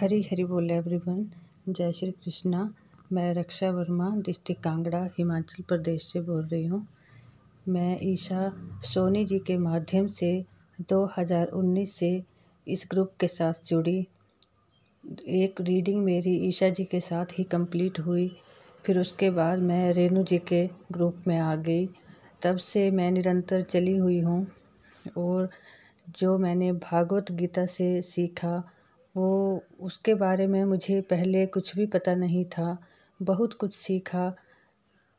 हरी हरी बोल एवरीवन जय श्री कृष्णा। मैं रक्षा वर्मा डिस्ट्रिक्ट कांगड़ा, हिमाचल प्रदेश से बोल रही हूँ। मैं ईशा सोनी जी के माध्यम से 2019 से इस ग्रुप के साथ जुड़ी। एक रीडिंग मेरी ईशा जी के साथ ही कंप्लीट हुई। फिर उसके बाद मैं रेणु जी के ग्रुप में आ गई। तब से मैं निरंतर चली हुई हूँ और जो मैंने भागवत गीता से सीखा वो उसके बारे में मुझे पहले कुछ भी पता नहीं था। बहुत कुछ सीखा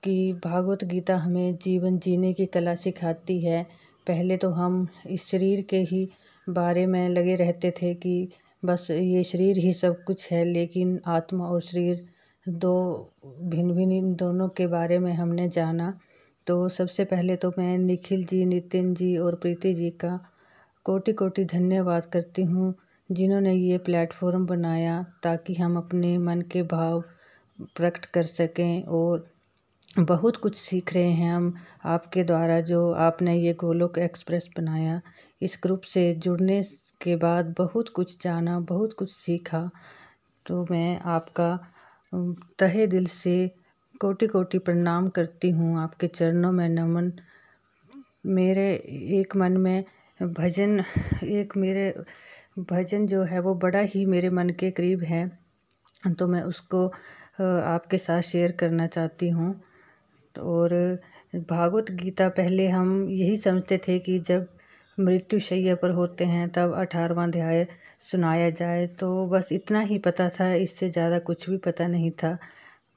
कि भागवत गीता हमें जीवन जीने की कला सिखाती है। पहले तो हम इस शरीर के ही बारे में लगे रहते थे कि बस ये शरीर ही सब कुछ है, लेकिन आत्मा और शरीर दो भिन्न भिन्न इन दोनों के बारे में हमने जाना। तो सबसे पहले तो मैं निखिल जी, नितिन जी और प्रीति जी का कोटि कोटि धन्यवाद करती हूँ। जिन्होंने ये प्लेटफॉर्म बनाया ताकि हम अपने मन के भाव प्रकट कर सकें और बहुत कुछ सीख रहे हैं हम आपके द्वारा जो आपने ये गोलोक एक्सप्रेस बनाया। इस ग्रुप से जुड़ने के बाद बहुत कुछ जाना, बहुत कुछ सीखा। तो मैं आपका तहे दिल से कोटि कोटि प्रणाम करती हूँ। आपके चरणों में नमन। मेरे एक मन में भजन, एक मेरे भजन जो है वो बड़ा ही मेरे मन के करीब है तो मैं उसको आपके साथ शेयर करना चाहती हूँ। और भागवत गीता पहले हम यही समझते थे कि जब मृत्यु शैया पर होते हैं, तब अठारहवा अध्याय सुनाया जाए तो बस इतना ही पता था, इससे ज़्यादा कुछ भी पता नहीं था।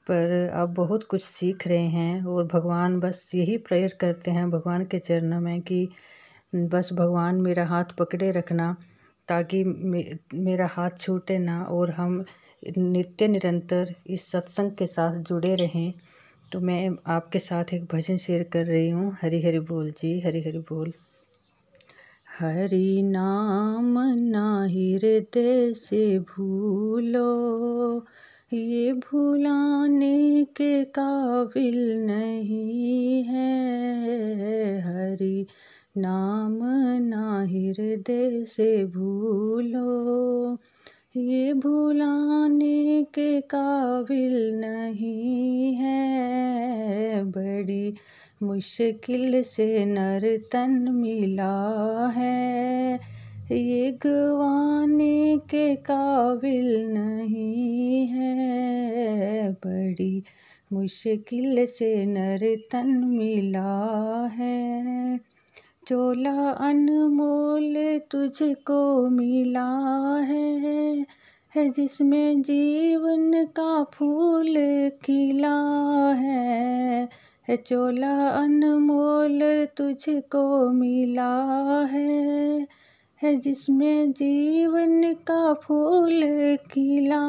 पर अब बहुत कुछ सीख रहे हैं, और भगवान बस यही प्रेयर करते हैं भगवान के चरणों में कि बस भगवान मेरा हाथ पकड़े रखना। ताकि मे, मेरा हाथ छूटे ना और हम नित्य निरंतर इस सत्संग के साथ जुड़े रहें। तो मैं आपके साथ एक भजन शेयर कर रही हूँ। हरी हरी बोल जी, हरी हरी बोल। हरि नाम ना हृदय से भूलो, ये भूलाने के काबिल नहीं है। हरि नाम ना हृदय से भूलो। ये भूलाने के काबिल नहीं है। बड़ी मुश्किल से नर तन मिला है। ये गवाने के काबिल नहीं है। बड़ी मुश्किल से नर तन मिला है। चोला अनमोल तुझको मिला है है जिसमें जीवन का फूल खिला है है चोला अनमोल तुझको मिला है है जिसमें जीवन का फूल खिला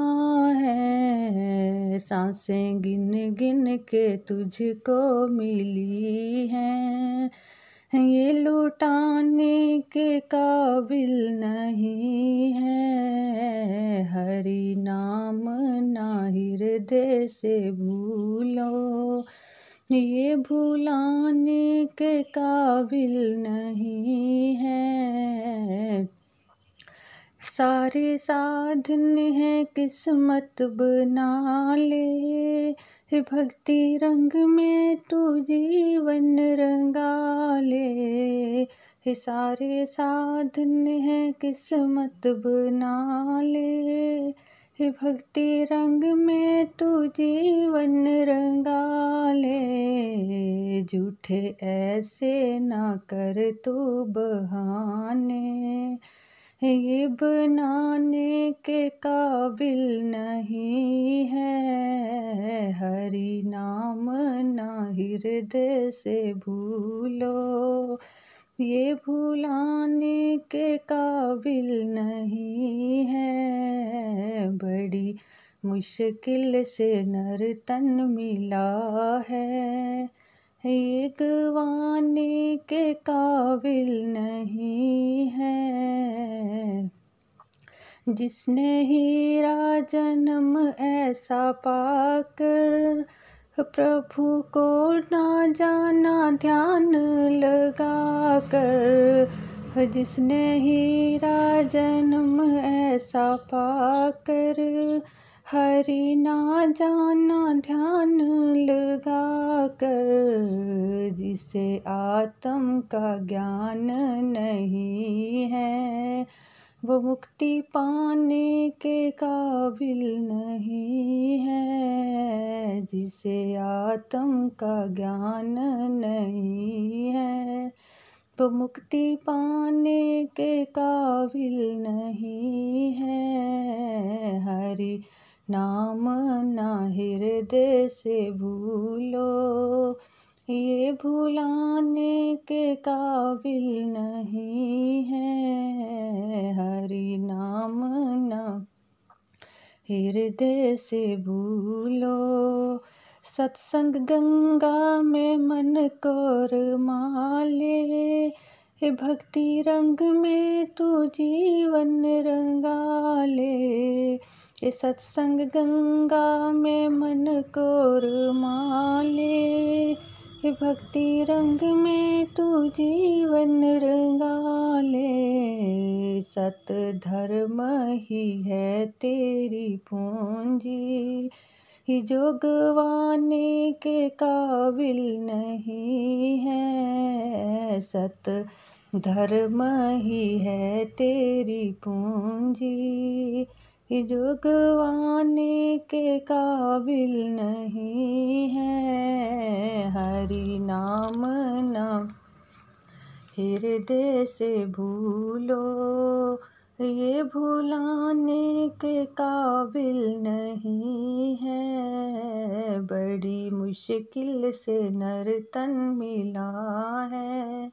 है, साँसें गिन गिन के तुझको मिली हैं ये लुटाने के काबिल नहीं है। हरि नाम ना हृदय से भूलो। ये भुलाने के काबिल नहीं है। सारे साधन है किस्मत बना ले। भक्ति रंग में तू जीवन रंगा ले। हे सारे साधन है किस्मत बना ले। भक्ति रंग में तू जीवन रंगा ले। झूठे ऐसे ना कर तू बहाने। ये बनाने के काबिल नहीं है। हरि नाम ना हृदय से भूलो। ये भुलाने के काबिल नहीं है। बड़ी मुश्किल से नर तन मिला है। ये गवाने के काबिल नहीं है। जिसने हीरा जन्म ऐसा पाकर प्रभु को ना जाना ध्यान लगा कर जिसने हीरा जन्म ऐसा पाकर हरि ना जाना ध्यान लगा कर जिसे आत्म का ज्ञान नहीं है, वो मुक्ति पाने के काबिल नहीं है, जिसे आत्म का ज्ञान नहीं है तो मुक्ति पाने के काबिल नहीं है। हरि नाम ना हृदय से भूलो। ये भुलाने के काबिल नहीं है। हरि नाम ना हृदय से भूलो। सत्संग गंगा में मन कोर माले। भक्ति रंग में तू जीवन रंगाले। ये सत्संग गंगा में मन कोर माले। भक्ति रंग में तू जीवन रंगाले। सत धर्म ही है तेरी पूंजी। जो गवाने के काबिल नहीं है। सत धर्म ही है तेरी पूंजी। जो गवाने के काबिल नहीं है। हरि नाम नाम हृदय से भूलो। ये भुलाने के काबिल नहीं है। बड़ी मुश्किल से नर तन मिला है।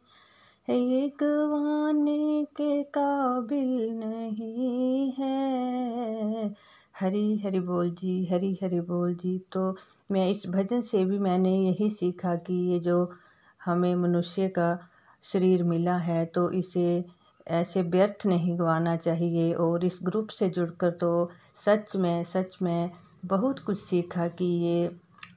ये गवाने के काबिल नहीं है। हरी हरी बोल जी, हरी हरी बोल जी। तो मैं इस भजन से भी मैंने यही सीखा कि ये जो हमें मनुष्य का शरीर मिला है तो इसे ऐसे व्यर्थ नहीं गवाना चाहिए। और इस ग्रुप से जुड़कर तो सच में सच में बहुत कुछ सीखा कि ये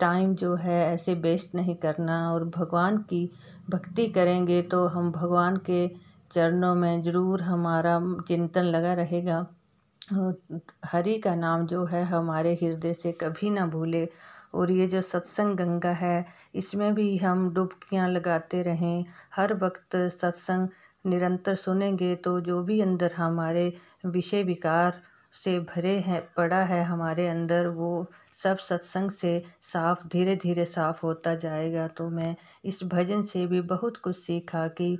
टाइम जो है ऐसे वेस्ट नहीं करना। और भगवान की भक्ति करेंगे तो हम भगवान के चरणों में ज़रूर हमारा चिंतन लगा रहेगा। हरि का नाम जो है हमारे हृदय से कभी ना भूले। और ये जो सत्संग गंगा है, इसमें भी हम डुबकियाँ लगाते रहें। हर वक्त सत्संग निरंतर सुनेंगे तो जो भी अंदर हमारे विषय विकार से भरे हैं, पड़ा है हमारे अंदर, वो सब सत्संग से साफ़ धीरे धीरे साफ़ होता जाएगा। तो मैं इस भजन से भी बहुत कुछ सीखा कि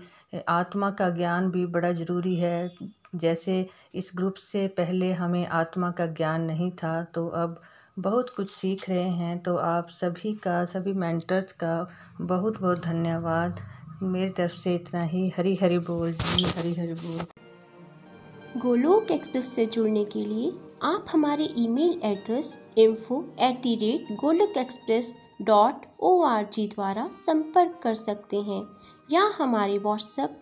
आत्मा का ज्ञान भी बड़ा ज़रूरी है। जैसे इस ग्रुप से पहले हमें आत्मा का ज्ञान नहीं था तो अब बहुत कुछ सीख रहे हैं। तो आप सभी का, सभी मेंटर्स का बहुत बहुत धन्यवाद। मेरी तरफ़ से इतना ही। हरी हरी बोल जी हरी हरी बोल। गोलोक एक्सप्रेस से जुड़ने के लिए आप हमारे email address info at the rate Golok express dot O R G द्वारा संपर्क कर सकते हैं। या हमारे WhatsApp